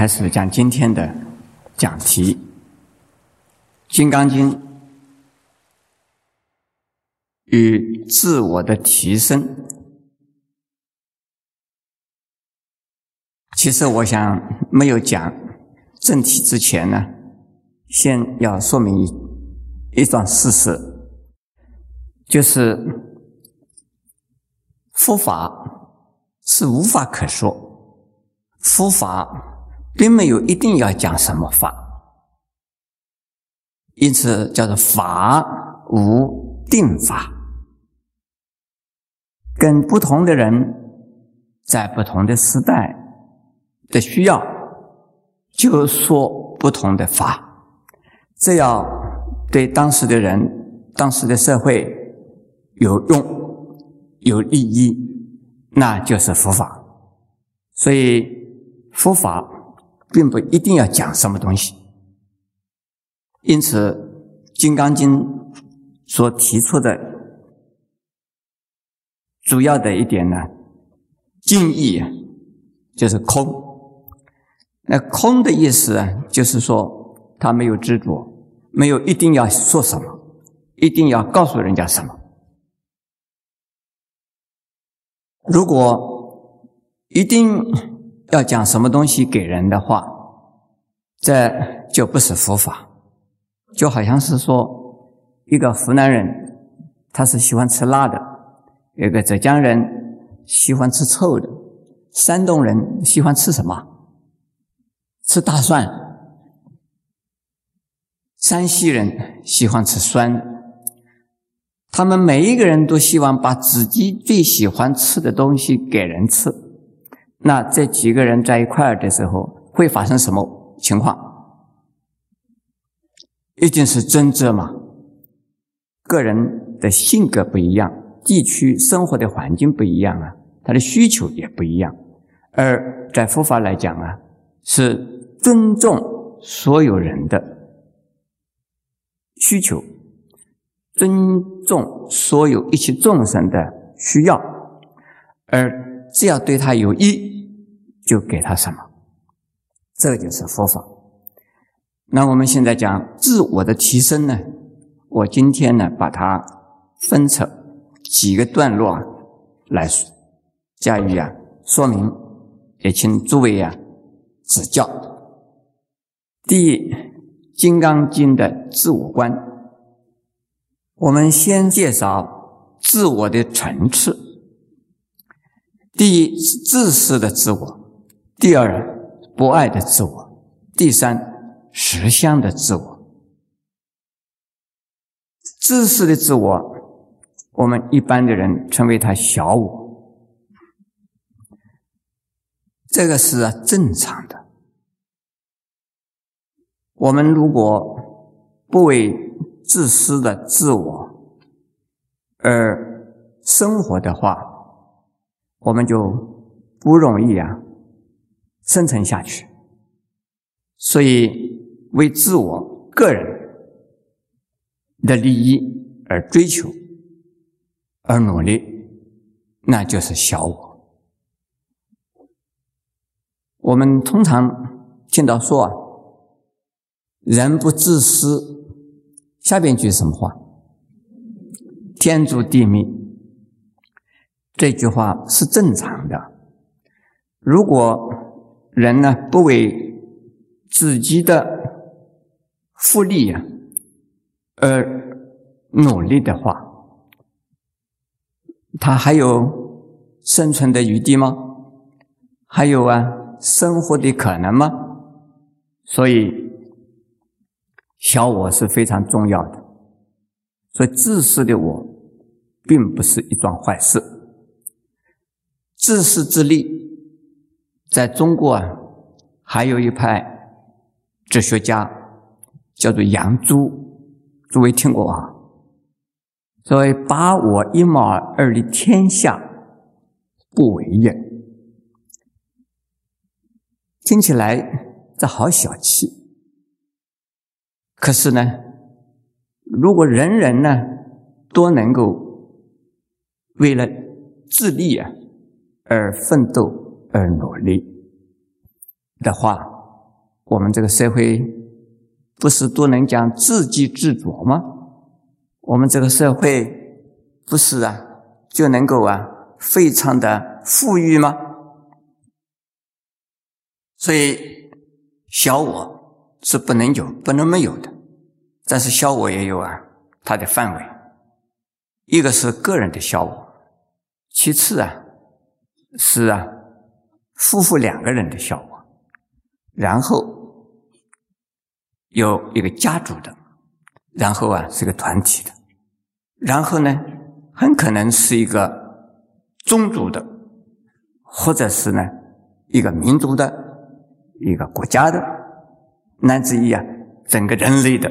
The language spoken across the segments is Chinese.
开始讲今天的讲题，《金刚经》与自我的提升。其实，我想没有讲正题之前呢，先要说明一一段事实，就是佛法是无法可说，佛法并没有一定要讲什么法，因此叫做法无定法，跟不同的人在不同的时代。的需要，就说不同的法，只要对当时的人、当时的社会有用、有利益，那就是佛法。所以佛法并不一定要讲什么东西。因此，《金刚经》所提出的主要的一点呢，敬意就是空。那空的意思啊，就是说他没有执着，没有一定要说什么，一定要告诉人家什么。如果一定要讲什么东西给人的话，这就不是佛法，就好像是说一个湖南人，他是喜欢吃辣的；一个浙江人喜欢吃臭的；山东人喜欢吃什么？吃大蒜，山西人喜欢吃酸。他们每一个人都希望把自己最喜欢吃的东西给人吃。那这几个人在一块儿的时候，会发生什么情况？一定是争执嘛。个人的性格不一样，地区生活的环境不一样啊，他的需求也不一样。而在佛法来讲啊，是。尊重所有人的需求，尊重所有一切众生的需要，而只要对他有益，就给他什么，这就是佛法。那我们现在讲自我的提升呢？我今天呢，把它分成几个段落啊，来加以啊说明，也请诸位啊指教。第一，《金刚经》的自我观，我们先介绍自我的层次。第一，自私的自我；第二，不爱的自我；第三，实相的自我。自私的自我，我们一般的人称为他小我，这个是正常的。我们如果不为自私的自我而生活的话，我们就不容易啊生存下去。所以，为自我个人的利益而追求而努力，那就是小我。我们通常听到说啊。人不自私，下边句什么话？天诛地灭。这句话是正常的。如果人呢不为自己的福利啊而努力的话，他还有生存的余地吗？还有啊生活的可能吗？所以。小我是非常重要的，所以自私的我并不是一桩坏事。自私自利，在中国啊，还有一派哲学家叫做杨朱，诸位听过啊？所谓“八我一毛而立天下，不为也”，听起来这好小气。可是呢，如果人人呢都能够为了自立啊而奋斗而努力，的话，我们这个社会不是都能讲自给自足吗？我们这个社会不是啊，就能够啊非常的富裕吗？所以小我是不能有、不能没有的，但是小我也有啊它的范围。一个是个人的小我，其次啊是啊夫妇两个人的小我，然后有一个家族的，然后啊是个团体的，然后呢很可能是一个宗族的，或者是呢一个民族的，一个国家的，乃至于啊整个人类的，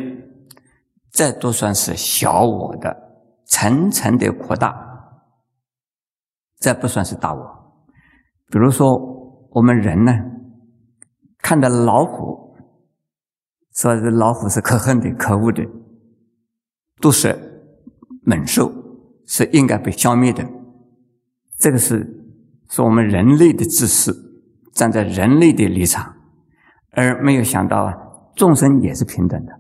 这都算是小我的。层层的扩大，这不算是大我。比如说，我们人呢，看到老虎，说这老虎是可恨的、可恶的，都是猛兽，是应该被消灭的。这个是是我们人类的自私，站在人类的立场，而没有想到啊，众生也是平等的。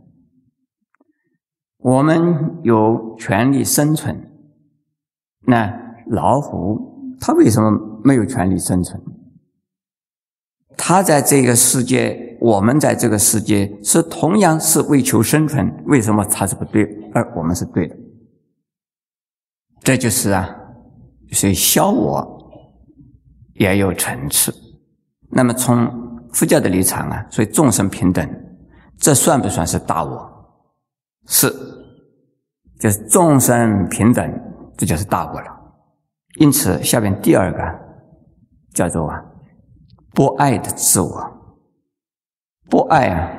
我们有权利生存，那老虎它为什么没有权利生存？他在这个世界，我们在这个世界是同样是为求生存，为什么他是不对，而我们是对的？这就是啊，所以小我也有层次。那么从佛教的立场啊，所以众生平等，这算不算是大我？是，就是众生平等，这就是大我了。因此，下边第二个叫做啊，不爱的自我。不爱啊，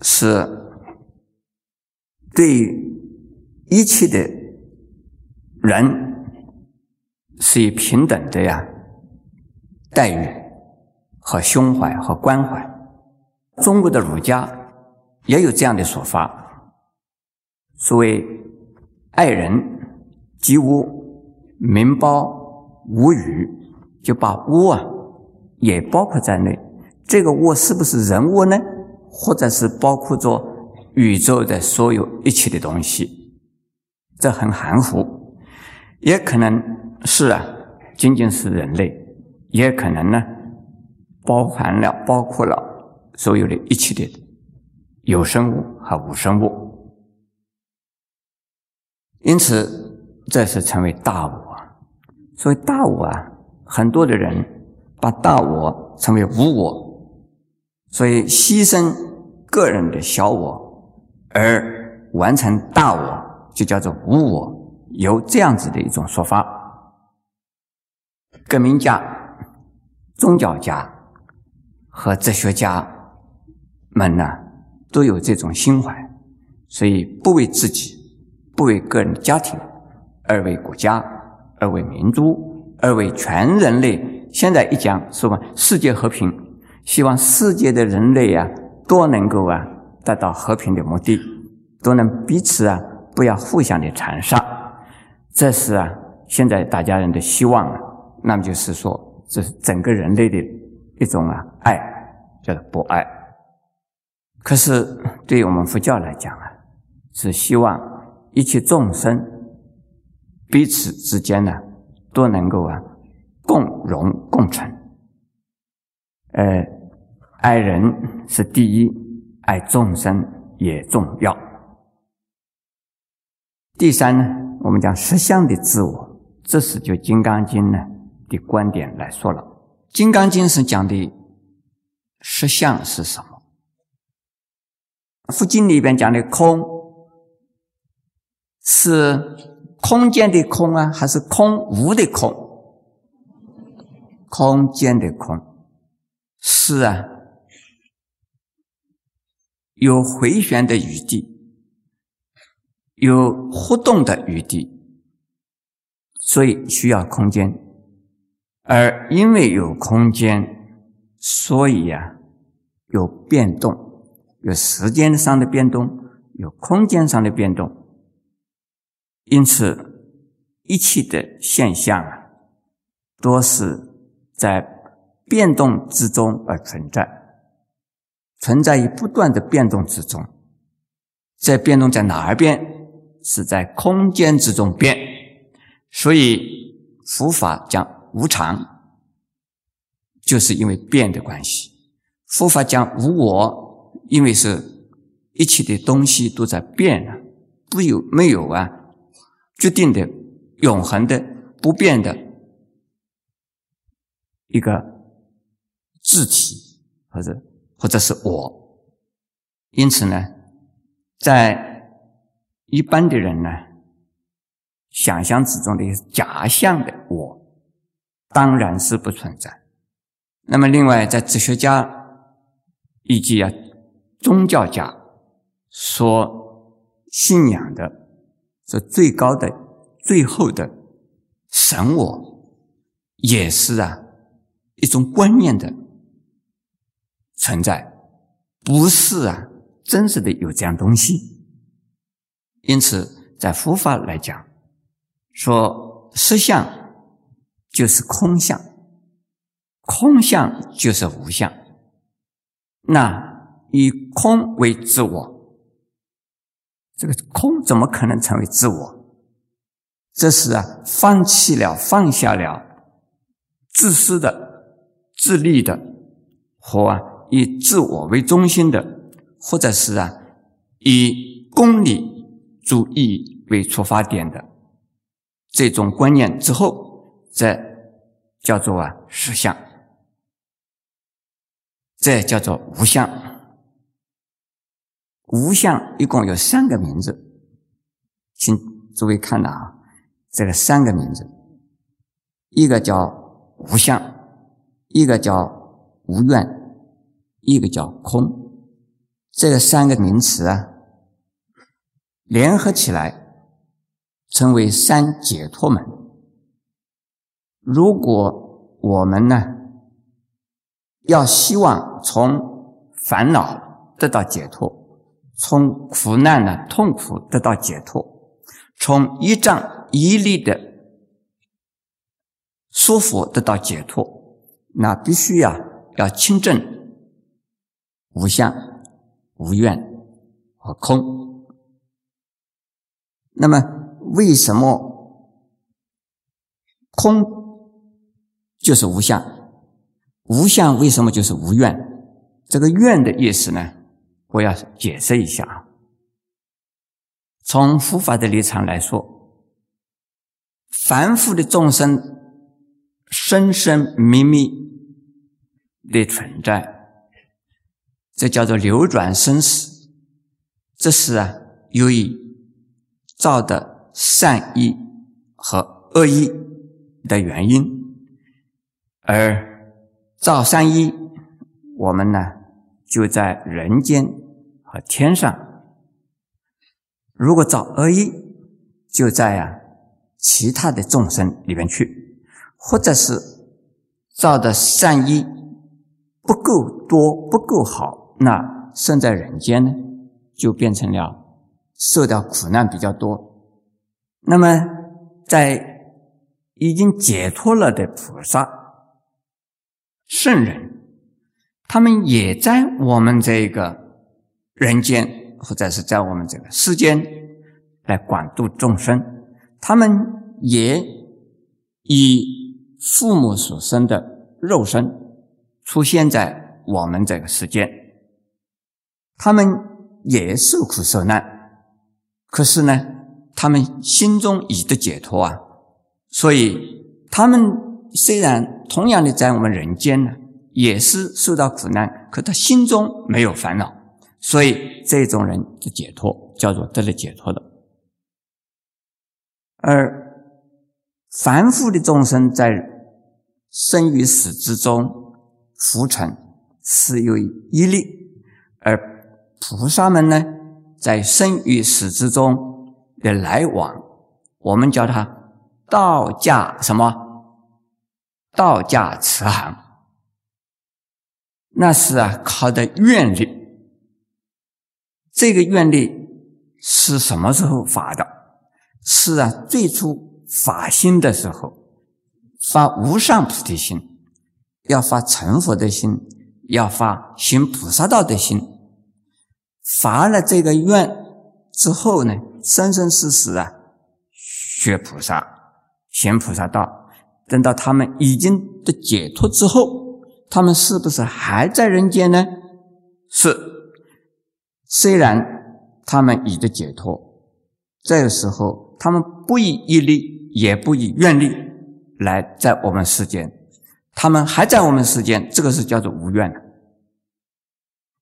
是对一切的人是以平等的呀待遇和胸怀和关怀。中国的儒家也有这样的说法。所谓爱人即无名包无语，就把物啊也包括在内。这个物是不是人物呢？或者是包括着宇宙的所有一切的东西？这很含糊，也可能是啊，仅仅是人类，也可能呢，包含了包括了所有的一切的有生物和无生物。因此，这是成为大我。所以大我啊，很多的人把大我称为无我，所以牺牲个人的小我而完成大我，就叫做无我。有这样子的一种说法。革命家、宗教家和哲学家们呢，都有这种心怀，所以不为自己。不为个人家庭，而为国家，而为民族，而为全人类。现在一讲说嘛，世界和平，希望世界的人类啊，都能够啊，达到和平的目的，都能彼此啊，不要互相的残杀。这是啊，现在大家人的希望啊。那么就是说，这是整个人类的一种啊爱，叫做博爱。可是对于我们佛教来讲啊，是希望。一切众生彼此之间呢，都能够啊共荣共存。呃，爱人是第一，爱众生也重要。第三呢，我们讲实相的自我，这是就《金刚经》呢的观点来说了。《金刚经》是讲的实相是什么？佛经里边讲的空。是空间的空啊，还是空无的空？空间的空是啊，有回旋的余地，有互动的余地，所以需要空间。而因为有空间，所以啊，有变动，有时间上的变动，有空间上的变动。因此，一切的现象啊，都是在变动之中而存在，存在于不断的变动之中。在变动在哪儿变？是在空间之中变。所以佛法讲无常，就是因为变的关系；佛法讲无我，因为是一切的东西都在变啊，不有没有啊？决定的、永恒的、不变的一个。字体，或者或者是我，因此呢，在一般的人呢，想象之中的假象的我，当然是不存在。那么，另外在哲学家以及啊宗教家所信仰的这最高的、最后的神我，也是啊一种观念的。存在不是啊，真实的有这样东西。因此，在佛法来讲，说实相就是空相，空相就是无相。那以空为自我，这个空怎么可能成为自我？这是啊，放弃了、放下了自私的、自利的和啊。以自我为中心的，或者是啊，以功利主义为出发点的这种观念之后，这叫做啊实相，这叫做无相。无相一共有三个名字，请诸位看啊，这个三个名字，一个叫无相，一个叫无愿。一个叫空，这三个名词啊，联合起来成为三解脱门。如果我们呢，要希望从烦恼得到解脱，从苦难呢痛苦得到解脱，从一障一力的舒服得到解脱，那必须呀要清正。无相、无愿和空。那么，为什么空就是无相？无相为什么就是无愿？这个愿的意思呢？我要解释一下啊。从佛法的立场来说，凡夫的众生生生灭灭的存在。这叫做流转生死，这是啊，由于造的善意和恶意的原因，而造善意，我们呢就在人间和天上；如果造恶意，就在啊其他的众生里面去，或者是造的善意不够多、不够好。那生在人间呢，就变成了受到苦难比较多。那么，在已经解脱了的菩萨、圣人，他们也在我们这个人间，或者是在我们这个世间来广度众生。他们也以父母所生的肉身出现在我们这个世间。他们也受苦受难，可是呢，他们心中已得解脱啊。所以，他们虽然同样的在我们人间呢，也是受到苦难，可他心中没有烦恼，所以这种人的解脱叫做得了解脱的。而凡夫的众生在生与死之中浮沉，是由于一力而。菩萨们呢，在生与死之中的来往，我们叫它道驾什么？道驾慈航。那是啊，靠的愿力。这个愿力是什么时候发的？是啊，最初发心的时候，发无上菩提心，要发成佛的心，要发行菩萨道的心。发了这个愿之后呢，生生世世啊，学菩萨，行菩萨道。等到他们已经的解脱之后，他们是不是还在人间呢？是。虽然他们已得解脱，这个时候他们不以一力，也不以愿力来在我们世间，他们还在我们世间，这个是叫做无愿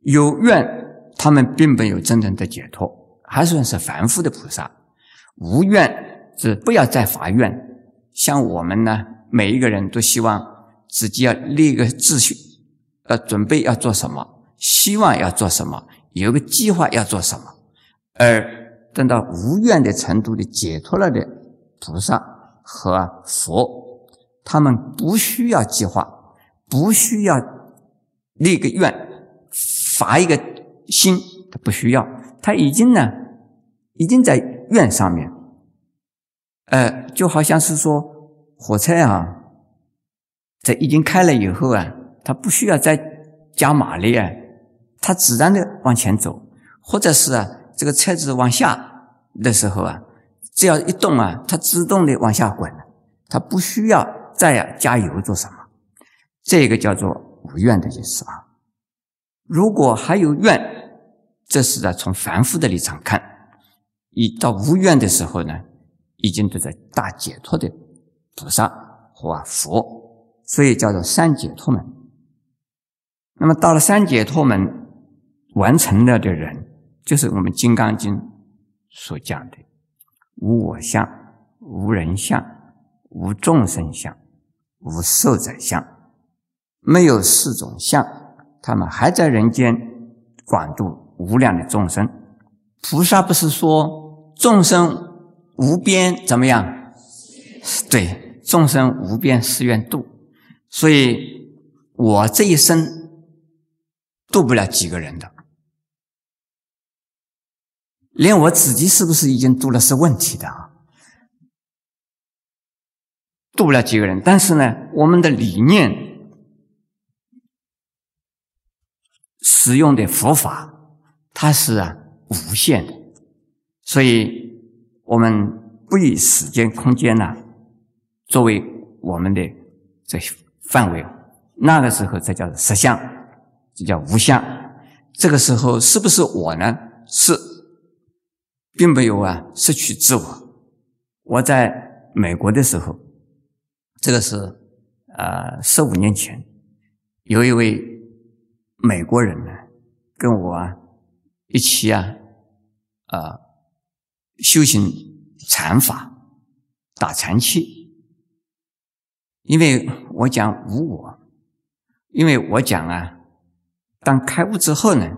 有愿。他们并没有真正的解脱，还算是凡夫的菩萨。无愿是不要再发愿。像我们呢，每一个人都希望自己要立一个秩序，要准备要做什么，希望要做什么，有个计划要做什么。而等到无愿的程度的解脱了的菩萨和佛，他们不需要计划，不需要立个愿，发一个。心他不需要，他已经呢，已经在愿上面，呃，就好像是说火车啊，在已经开了以后啊，他不需要再加马力啊，它自然的往前走，或者是啊，这个车子往下的时候啊，只要一动啊，它自动的往下滚，它不需要再呀加油做什么，这个叫做无愿的意思啊。如果还有愿。这是呢，从凡夫的立场看，一到无愿的时候呢，已经都在大解脱的菩萨或佛，所以叫做三解脱门。那么到了三解脱门完成了的人，就是我们《金刚经》所讲的无我相、无人相、无众生相、无寿者相，没有四种相，他们还在人间广度。无量的众生，菩萨不是说众生无边怎么样？对，众生无边誓愿度，所以我这一生度不了几个人的，连我自己是不是已经度了是问题的啊？度不了几个人，但是呢，我们的理念使用的佛法。它是啊无限的，所以我们不以时间、空间呢作为我们的这些范围。那个时候，这叫实相，这叫无相。这个时候，是不是我呢？是，并没有啊失去自我。我在美国的时候，这个是呃十五年前，有一位美国人呢跟我。啊。一起啊，啊，修行禅法，打禅气。因为我讲无我，因为我讲啊，当开悟之后呢，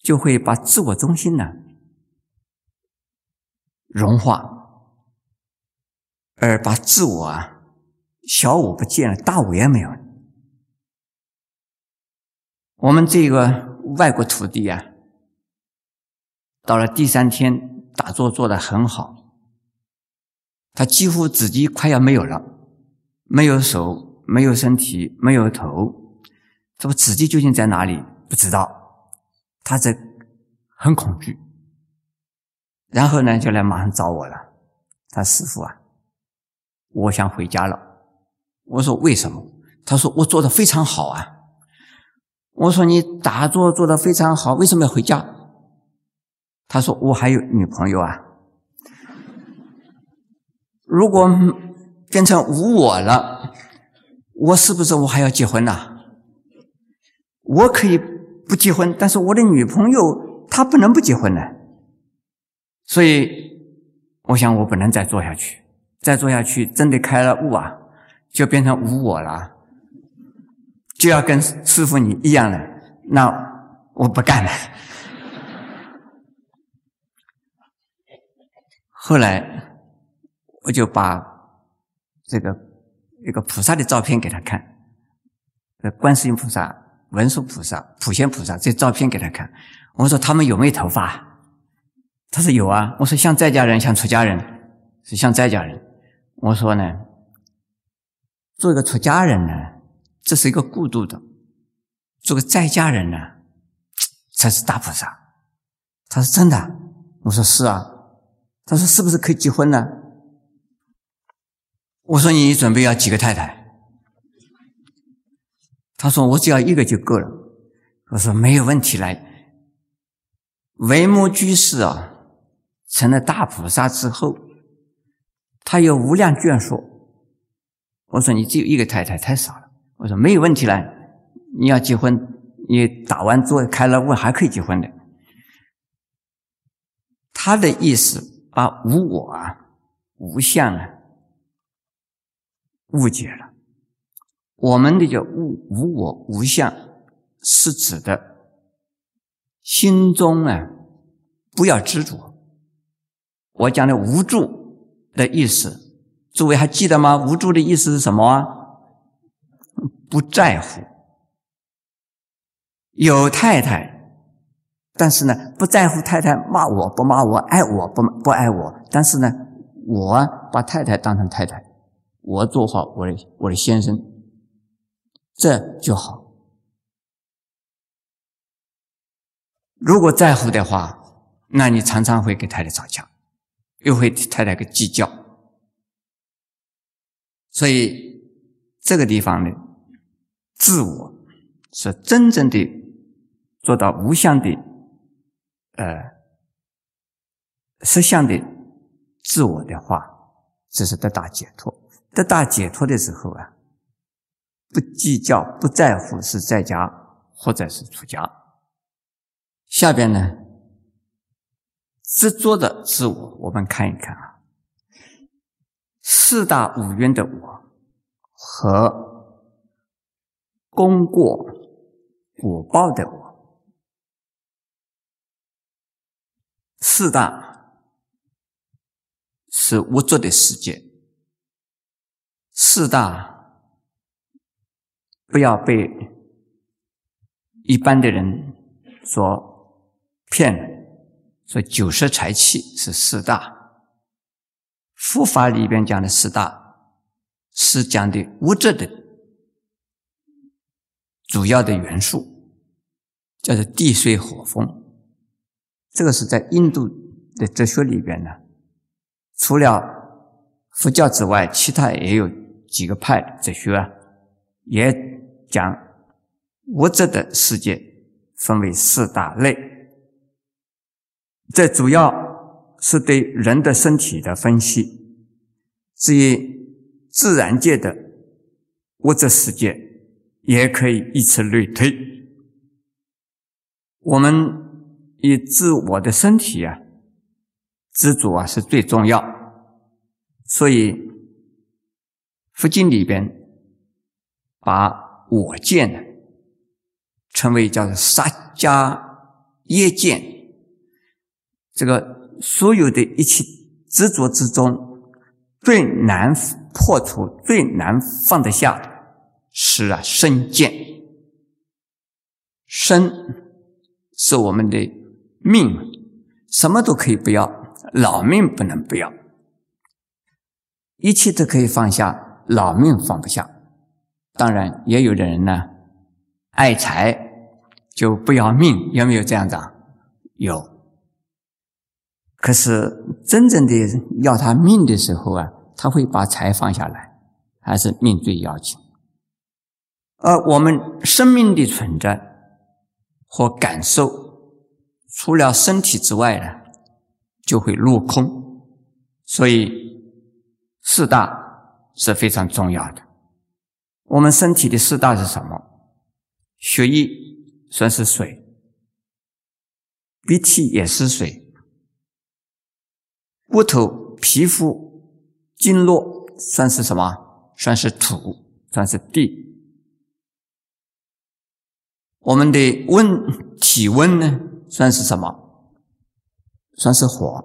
就会把自我中心呢融化，而把自我啊小我不见了，大我也没有。我们这个外国徒弟啊。到了第三天，打坐做得很好，他几乎自己快要没有了，没有手，没有身体，没有头，这不自己究竟在哪里？不知道，他在很恐惧，然后呢，就来马上找我了。他师傅啊，我想回家了。我说为什么？他说我做的非常好啊。我说你打坐做的非常好，为什么要回家？他说：“我还有女朋友啊，如果变成无我了，我是不是我还要结婚呐？我可以不结婚，但是我的女朋友她不能不结婚呢。所以，我想我不能再做下去，再做下去真的开了悟啊，就变成无我了，就要跟师傅你一样了，那我不干了。”后来，我就把这个一个菩萨的照片给他看，呃，观世音菩萨、文殊菩萨、普贤菩萨这照片给他看。我说他们有没有头发？他说有啊。我说像在家人，像出家人，是像在家人。我说呢，做一个出家人呢，这是一个过渡的。做个在家人呢，才是大菩萨。他说真的，我说是啊。他说是不是可以结婚呢？我说你准备要几个太太？他说我只要一个就够了。我说没有问题来。为摩居士啊，成了大菩萨之后，他有无量眷属。我说你只有一个太太太少了。我说没有问题了。你要结婚，你打完坐开了悟还可以结婚的。他的意思把无我啊、无相啊误解了。我们的叫无无我无相，是指的心中啊不要执着。我讲的无助的意思，诸位还记得吗？无助的意思是什么？不在乎。有太太，但是呢，不在乎太太骂我不骂我，爱我不不爱我。但是呢，我把太太当成太太，我做好我的我的先生，这就好。如果在乎的话，那你常常会跟太太吵架，又会太太个计较。所以这个地方呢，自我是真正的。做到无相的，呃，实相的自我的话，这是得大解脱。得大解脱的时候啊，不计较、不在乎是在家或者是出家。下边呢，执着的自我，我们看一看啊，四大五蕴的我和功过果报的我。四大是物质的世界，四大不要被一般的人所骗。了了。说九十财气是四大，佛法里边讲的四大是讲的物质的主要的元素，叫做地水火风。这个是在印度的哲学里边呢，除了佛教之外，其他也有几个派哲学啊，也讲物质的世界分为四大类。这主要是对人的身体的分析。至于自然界的物质世界，也可以以此类推。我们。以自我的身体啊，知足啊是最重要。所以佛经里边把我见呢称为叫做杀迦业见，这个所有的一切执着之中最难破除、最难放得下的是啊身见。身是我们的。命什么都可以不要，老命不能不要。一切都可以放下，老命放不下。当然，也有的人呢，爱财就不要命，有没有这样子啊？有。可是真正的要他命的时候啊，他会把财放下来，还是命最要紧。而我们生命的存在和感受。除了身体之外呢，就会落空。所以四大是非常重要的。我们身体的四大是什么？血液算是水，鼻涕也是水，骨头、皮肤、经络算是什么？算是土，算是地。我们的温体温呢？算是什么？算是火。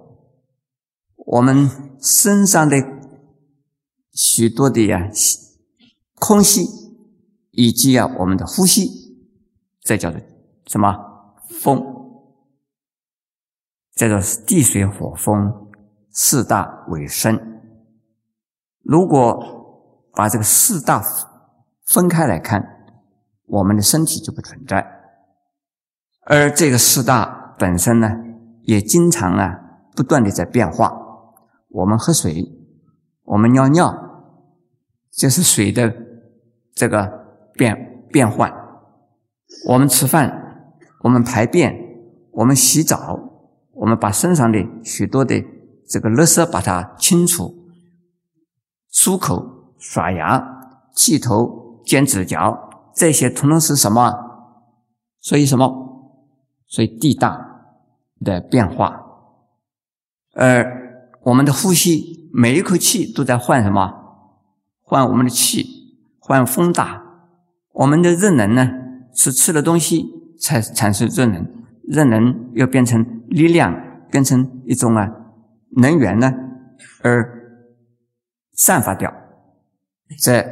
我们身上的许多的呀空气，以及啊我们的呼吸，这叫做什么？风。这叫做地水火风四大为身。如果把这个四大分开来看，我们的身体就不存在。而这个四大本身呢，也经常啊不断的在变化。我们喝水，我们尿尿，就是水的这个变变换；我们吃饭，我们排便，我们洗澡，我们把身上的许多的这个垃圾把它清除。漱口、刷牙、剃头、剪指甲，这些统统是什么？所以什么？所以地大的变化。而我们的呼吸，每一口气都在换什么？换我们的气，换风大。我们的热能呢，是吃了东西才产生热能，热能又变成力量，变成一种啊能源呢，而。散发掉，这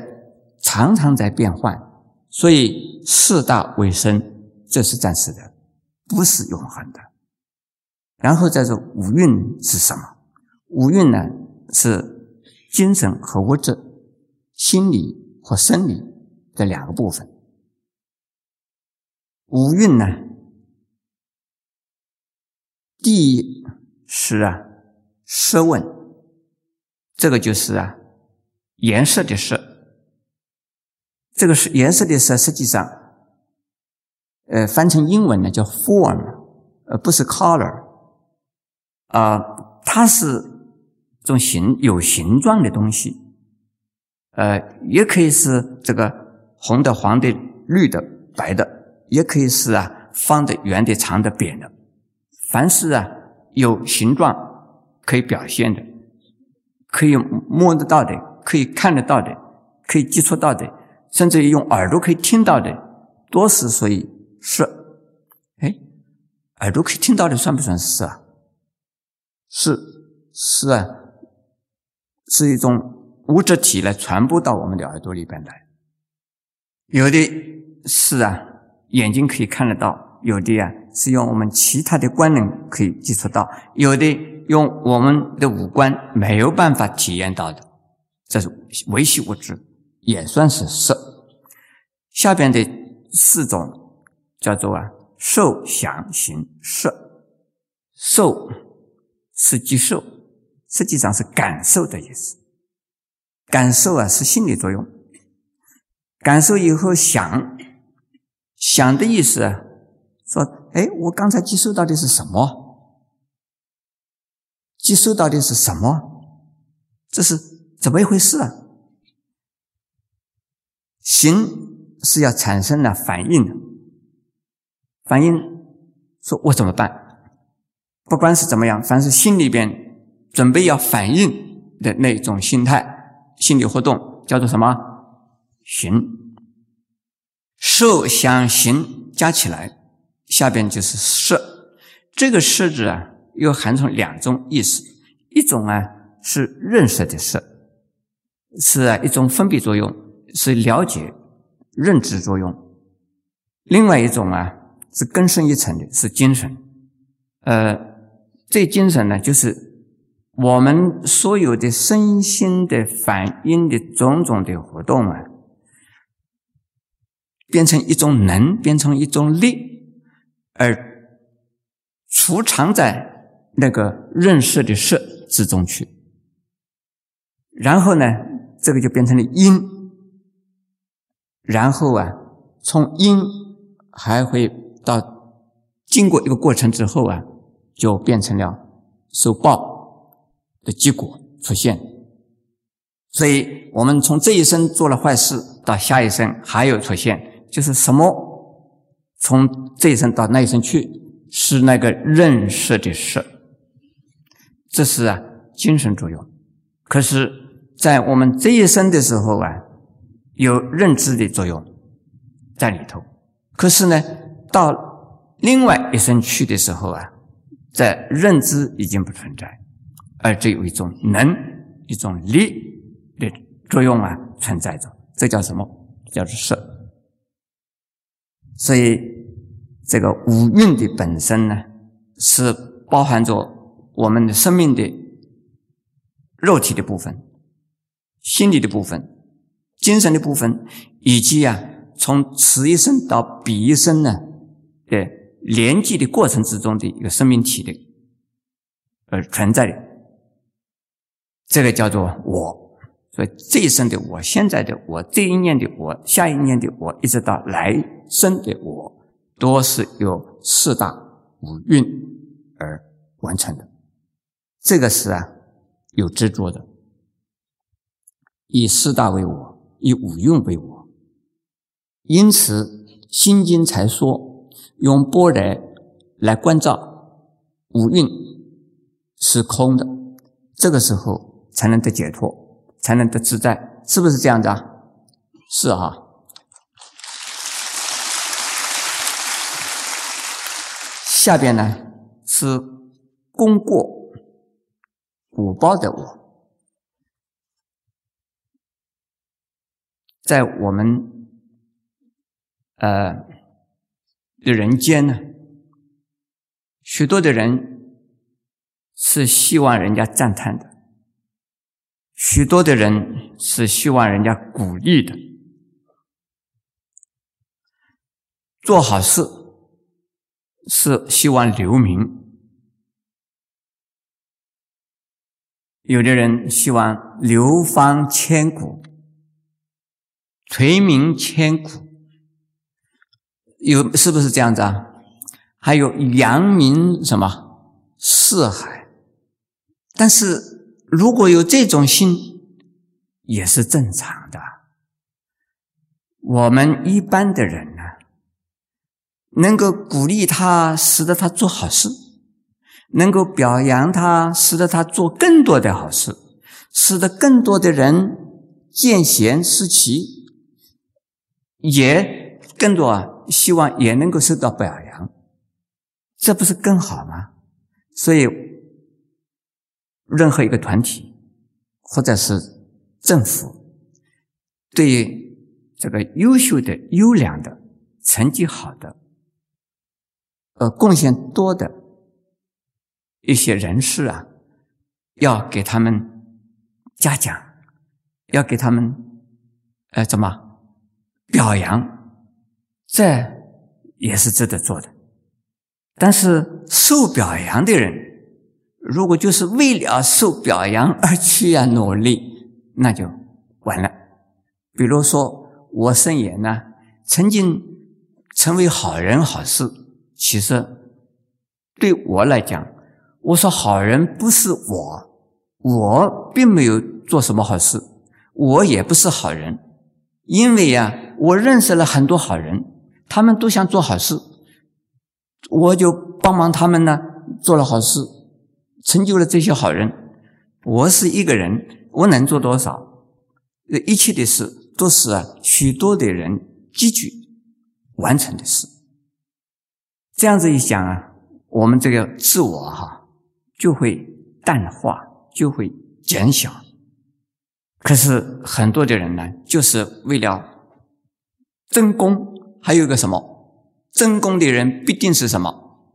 常常在变换，所以四大为生，这是暂时的，不是永恒的。然后再说五蕴是什么？五蕴呢是精神和物质、心理和生理的两个部分。五蕴呢，第一是啊，色问。这个就是啊，颜色的色。这个是颜色的色，实际上，呃，翻成英文呢叫 form，而不是 color。啊，它是种形有形状的东西，呃，也可以是这个红的、黄的、绿的、白的，也可以是啊方的、圆的、长的、扁的。凡是啊有形状可以表现的。可以摸得到的，可以看得到的，可以接触到的，甚至于用耳朵可以听到的，多是属于色。哎，耳朵可以听到的算不算色啊？是，是啊，是一种物质体来传播到我们的耳朵里边来。有的是啊，眼睛可以看得到；有的啊，是用我们其他的官能可以接触到；有的。用我们的五官没有办法体验到的，这是维系物质，也算是色。下边的四种叫做啊受想行识。受是接受，实际上是感受的意思。感受啊是心理作用，感受以后想，想的意思啊，说哎，我刚才接受到的是什么？接收到的是什么？这是怎么一回事啊？行是要产生了反应的，反应说我怎么办？不管是怎么样，凡是心里边准备要反应的那种心态、心理活动，叫做什么？行。受、想、行加起来，下边就是色。这个色字啊。又含成两种意思，一种啊是认识的识，是啊一种分别作用，是了解、认知作用；另外一种啊是更深一层的，是精神。呃，这精神呢，就是我们所有的身心的反应的种种的活动啊，变成一种能，变成一种力，而储藏在。那个认识的识之中去，然后呢，这个就变成了因，然后啊，从因还会到经过一个过程之后啊，就变成了受报的结果出现。所以我们从这一生做了坏事，到下一生还有出现，就是什么？从这一生到那一生去，是那个认识的事。这是啊，精神作用。可是，在我们这一生的时候啊，有认知的作用在里头。可是呢，到另外一生去的时候啊，在认知已经不存在，而只有一种能、一种力的作用啊存在着。这叫什么？叫做色。所以，这个五蕴的本身呢，是包含着。我们的生命的肉体的部分、心理的部分、精神的部分，以及啊从此一生到彼一生呢的连接的过程之中的一个生命体的而存在的，这个叫做我。所以这一生的我，现在的我，这一念的我，下一念的我，一直到来生的我，都是由四大五蕴而完成的。这个是啊，有执着的，以四大为我，以五蕴为我。因此，《心经》才说，用般若来关照五蕴是空的，这个时候才能得解脱。才能得自在，是不是这样子啊？是啊。下边呢是功过果报的我，在我们呃的人间呢，许多的人是希望人家赞叹的。许多的人是希望人家鼓励的，做好事是希望留名。有的人希望流芳千古、垂名千古，有是不是这样子啊？还有扬名什么四海，但是。如果有这种心，也是正常的。我们一般的人呢，能够鼓励他，使得他做好事；能够表扬他，使得他做更多的好事，使得更多的人见贤思齐，也更多啊，希望也能够受到表扬，这不是更好吗？所以。任何一个团体，或者是政府，对于这个优秀的、优良的、成绩好的、呃贡献多的一些人士啊，要给他们嘉奖，要给他们呃怎么表扬，这也是值得做的。但是受表扬的人。如果就是为了受表扬而去啊努力，那就完了。比如说我圣言呢，曾经成为好人好事，其实对我来讲，我说好人不是我，我并没有做什么好事，我也不是好人，因为呀，我认识了很多好人，他们都想做好事，我就帮忙他们呢，做了好事。成就了这些好人，我是一个人，我能做多少？一切的事都是啊，许多的人积聚完成的事。这样子一想啊，我们这个自我哈就会淡化，就会减小。可是很多的人呢，就是为了争功，还有一个什么？争功的人必定是什么？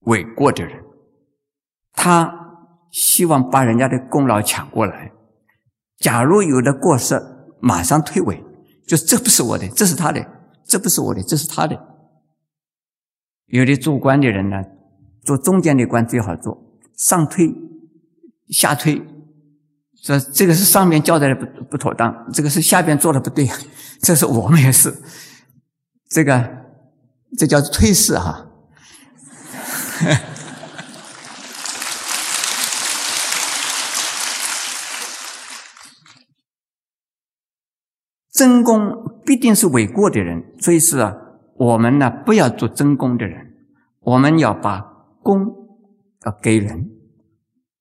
伟过的人。他希望把人家的功劳抢过来。假如有的过失，马上退位，就这不是我的，这是他的；这不是我的，这是他的。有的做官的人呢，做中间的官最好做，上推下推，这这个是上面交代的不不妥当，这个是下边做的不对，这是我们也是，这个这叫推事哈。真功必定是伟过的人，所以是啊，我们呢不要做真功的人，我们要把功要给人。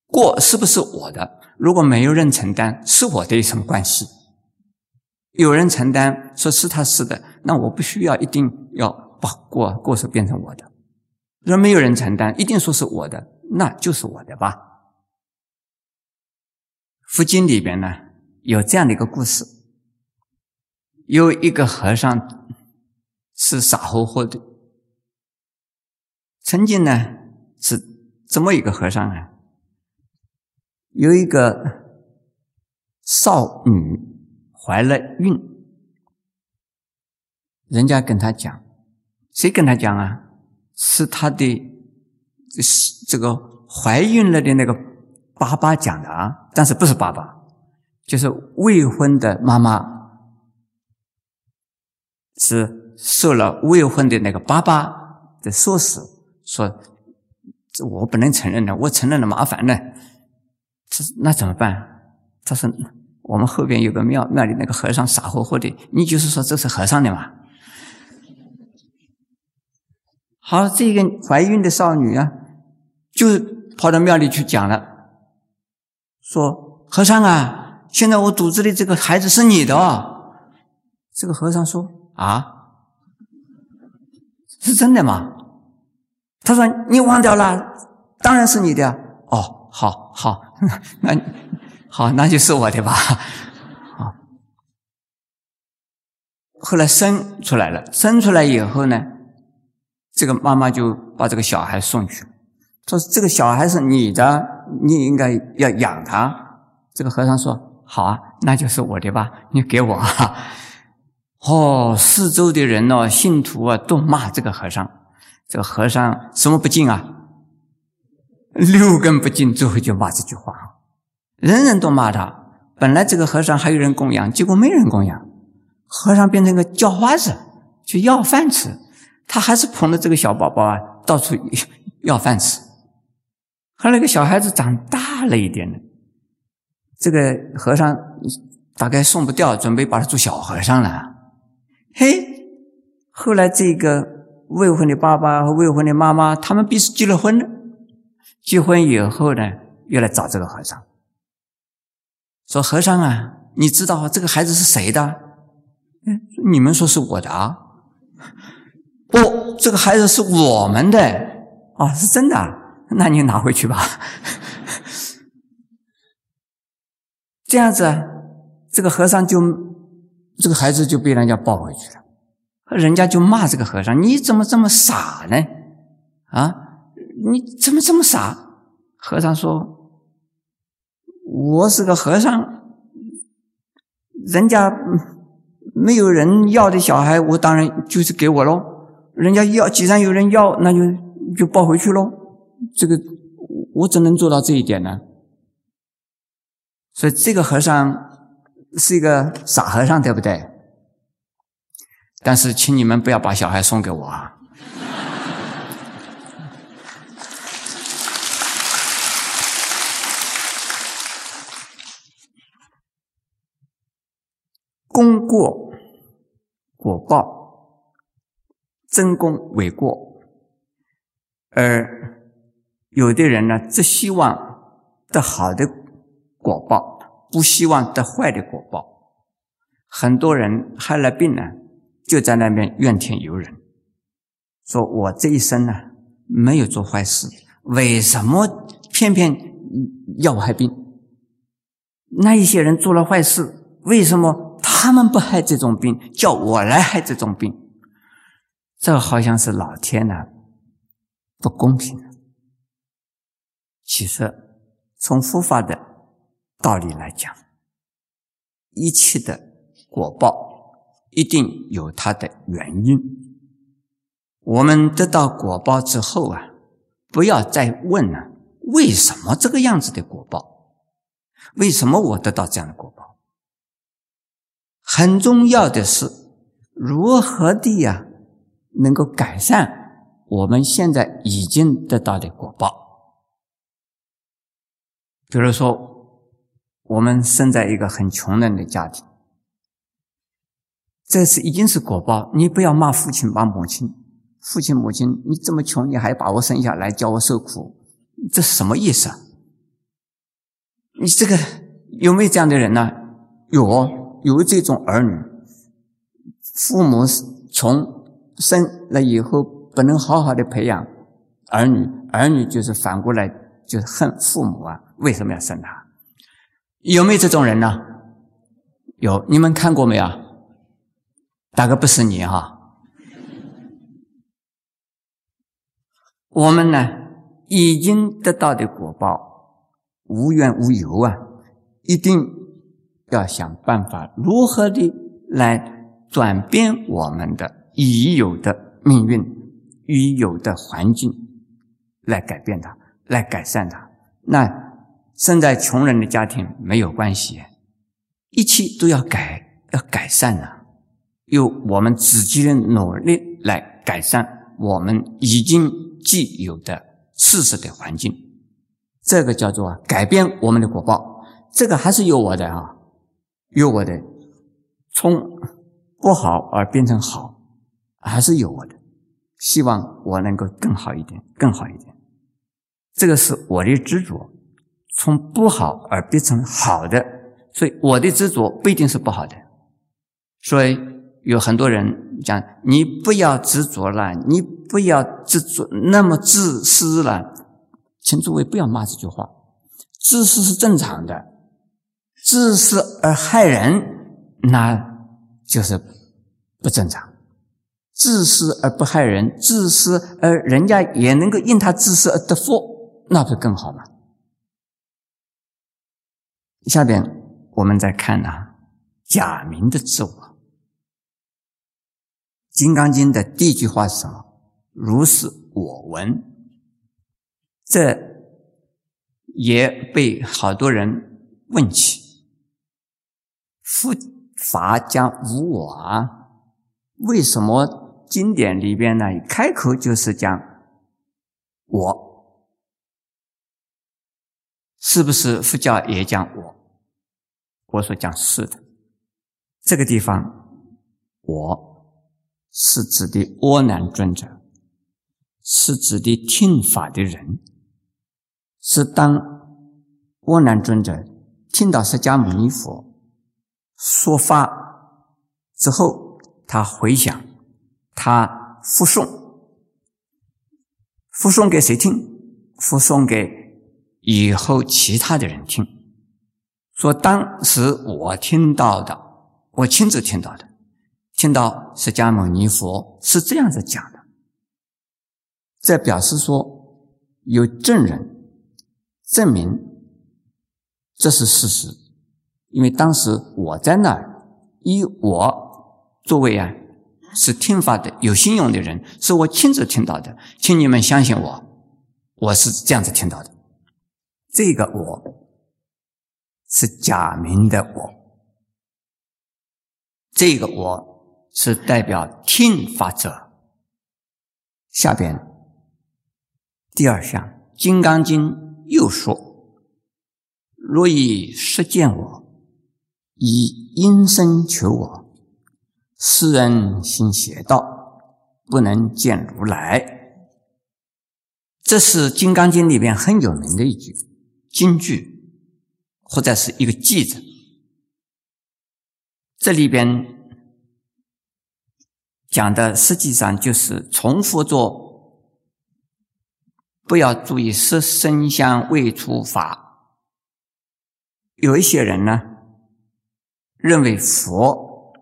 过是不是我的？如果没有人承担，是我的什么关系？有人承担，说是他是的，那我不需要一定要把过过失变成我的。若没有人承担，一定说是我的，那就是我的吧。佛经里边呢有这样的一个故事。有一个和尚是傻乎乎的，曾经呢是这么一个和尚啊，有一个少女怀了孕，人家跟他讲，谁跟他讲啊？是他的这个怀孕了的那个爸爸讲的啊，但是不是爸爸，就是未婚的妈妈，是受了未婚的那个爸爸的唆使，说我不能承认的，我承认了麻烦呢，这那怎么办？他说我们后边有个庙，庙里那个和尚傻乎乎的，你就是说这是和尚的嘛？好，这个怀孕的少女啊，就跑到庙里去讲了，说：“和尚啊，现在我肚子里这个孩子是你的。”哦。”这个和尚说：“啊，是真的吗？”他说：“你忘掉了，当然是你的。”哦，好好，那好，那就是我的吧。啊，后来生出来了，生出来以后呢？这个妈妈就把这个小孩送去，说：“这个小孩是你的，你应该要养他。”这个和尚说：“好啊，那就是我的吧，你给我。”哦，四周的人呢，信徒啊，都骂这个和尚。这个和尚什么不敬啊？六根不净，最后就骂这句话。人人都骂他。本来这个和尚还有人供养，结果没人供养，和尚变成个叫花子，去要饭吃。他还是捧着这个小宝宝啊，到处要饭吃。后来，个小孩子长大了一点了，这个和尚大概送不掉，准备把他做小和尚了。嘿，后来这个未婚的爸爸和未婚的妈妈，他们彼此结了婚了。结婚以后呢，又来找这个和尚，说：“和尚啊，你知道这个孩子是谁的？嗯，你们说是我的啊。”不，这个孩子是我们的啊，是真的。那你拿回去吧。这样子，这个和尚就这个孩子就被人家抱回去了。人家就骂这个和尚：“你怎么这么傻呢？啊，你怎么这么傻？”和尚说：“我是个和尚，人家没有人要的小孩，我当然就是给我喽。”人家要，既然有人要，那就就抱回去喽。这个我怎能做到这一点呢？所以这个和尚是一个傻和尚，对不对？但是，请你们不要把小孩送给我啊！功过果报。真功伪过，而有的人呢，只希望得好的果报，不希望得坏的果报。很多人害了病呢，就在那边怨天尤人，说我这一生呢没有做坏事，为什么偏偏要我害病？那一些人做了坏事，为什么他们不害这种病，叫我来害这种病？这好像是老天呢不公平。其实从佛法的道理来讲，一切的果报一定有它的原因。我们得到果报之后啊，不要再问了为什么这个样子的果报？为什么我得到这样的果报？很重要的是如何的呀？能够改善我们现在已经得到的果报，比如说，我们生在一个很穷人的家庭，这是已经是果报。你不要骂父亲骂母亲，父亲母亲，你这么穷，你还把我生下来教我受苦，这是什么意思？啊？你这个有没有这样的人呢？有，有这种儿女，父母穷。生了以后不能好好的培养儿女，儿女就是反过来就是恨父母啊！为什么要生他？有没有这种人呢？有，你们看过没有？大哥不是你哈。我们呢，已经得到的果报无缘无由啊，一定要想办法如何的来转变我们的。已有的命运、已有的环境来改变它，来改善它。那生在穷人的家庭没有关系，一切都要改，要改善呐。由我们自己的努力来改善我们已经既有的事实的环境，这个叫做改变我们的果报。这个还是有我的啊，有我的，从不好而变成好，还是有我的。希望我能够更好一点，更好一点。这个是我的执着，从不好而变成好的，所以我的执着不一定是不好的，所以。有很多人讲：“你不要执着了，你不要执着那么自私了。”请诸位不要骂这句话。自私是正常的，自私而害人，那就是不正常。自私而不害人，自私而人家也能够因他自私而得福，那不更好吗？下边我们再看啊，假名的自我。《金刚经》的第一句话是什么？如是我闻。这也被好多人问起：佛法讲无我啊？为什么经典里边呢？开口就是讲我，是不是佛教也讲我？我说讲是的。这个地方我。是指的阿难尊者，是指的听法的人，是当阿难尊者听到释迦牟尼佛说法之后，他回想，他复诵，复诵给谁听？复诵给以后其他的人听，说当时我听到的，我亲自听到的。听到释迦牟尼佛是这样子讲的，这表示说有证人证明这是事实，因为当时我在那儿，以我作为啊是听法的有信用的人，是我亲自听到的，请你们相信我，我是这样子听到的。这个我是假名的我，这个我。是代表听法者。下边第二项，《金刚经》又说：“若以实见我，以因声求我，世人心邪道，不能见如来。”这是《金刚经》里边很有名的一句金句，或者是一个句子。这里边。讲的实际上就是重复做，不要注意色声香味触法。有一些人呢，认为佛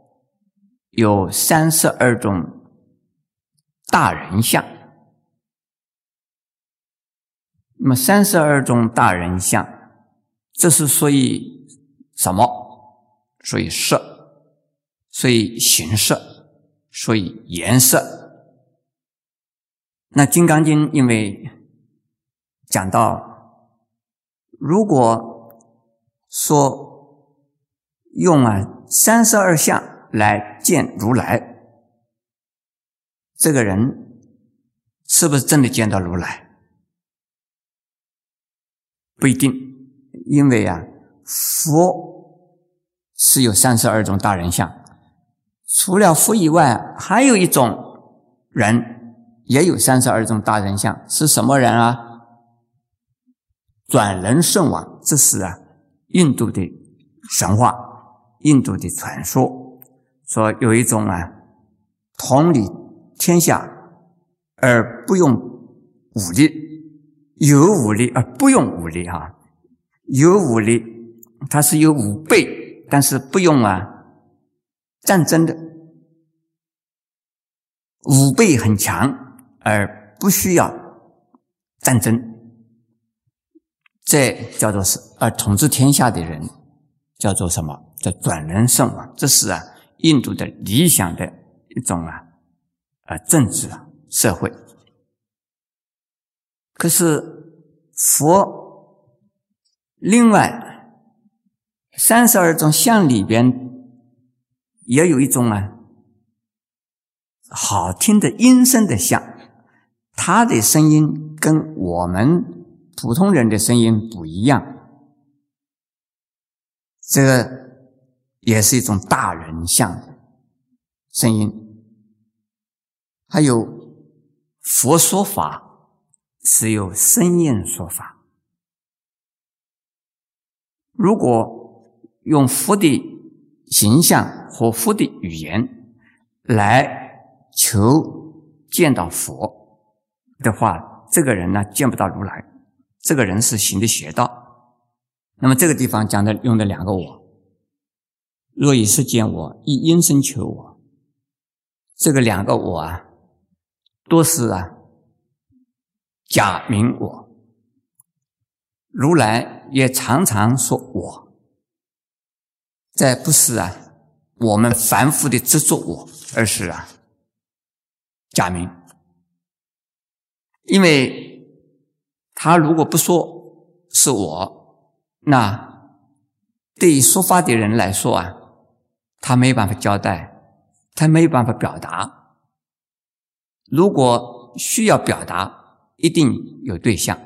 有三十二种大人相。那么三十二种大人相，这是属于什么？属于色，属于形色。所以颜色，那《金刚经》因为讲到，如果说用啊三十二相来见如来，这个人是不是真的见到如来？不一定，因为啊佛是有三十二种大人相。除了佛以外，还有一种人也有三十二种大人相，是什么人啊？转轮圣王，这是啊印度的神话，印度的传说，说有一种啊统理天下而不用武力，有武力而不用武力啊，有武力，他是有武备，但是不用啊。战争的武备很强，而不需要战争，这叫做是而统治天下的人叫做什么？叫转轮圣王。这是啊，印度的理想的一种啊啊政治啊社会。可是佛另外三十二种相里边也有一种啊好听的音声的相，它的声音跟我们普通人的声音不一样。这个也是一种大人相的声音，还有佛说法是有声音说法。如果用佛的形象和佛的语言来求见到佛的话，这个人呢见不到如来，这个人是行的邪道。那么这个地方讲的用的两个我，若以是见我，以音声求我，这个两个我啊，都是啊假名我。如来也常常说我，在不是啊我们凡夫的执着我，而是啊假名，因为他如果不说是我。那对于说法的人来说啊，他没有办法交代，他没有办法表达。如果需要表达，一定有对象。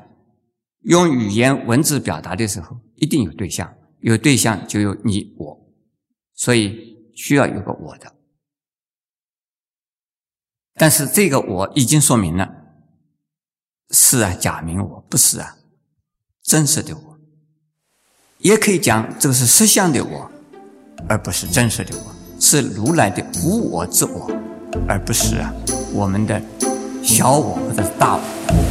用语言文字表达的时候，一定有对象，有对象就有你我，所以需要有个我的。但是这个我已经说明了，是啊，假名我不是啊，真实的我。也可以讲，这个是实相的我，而不是真实的我，是如来的无我之我，而不是啊我们的小我或者大我。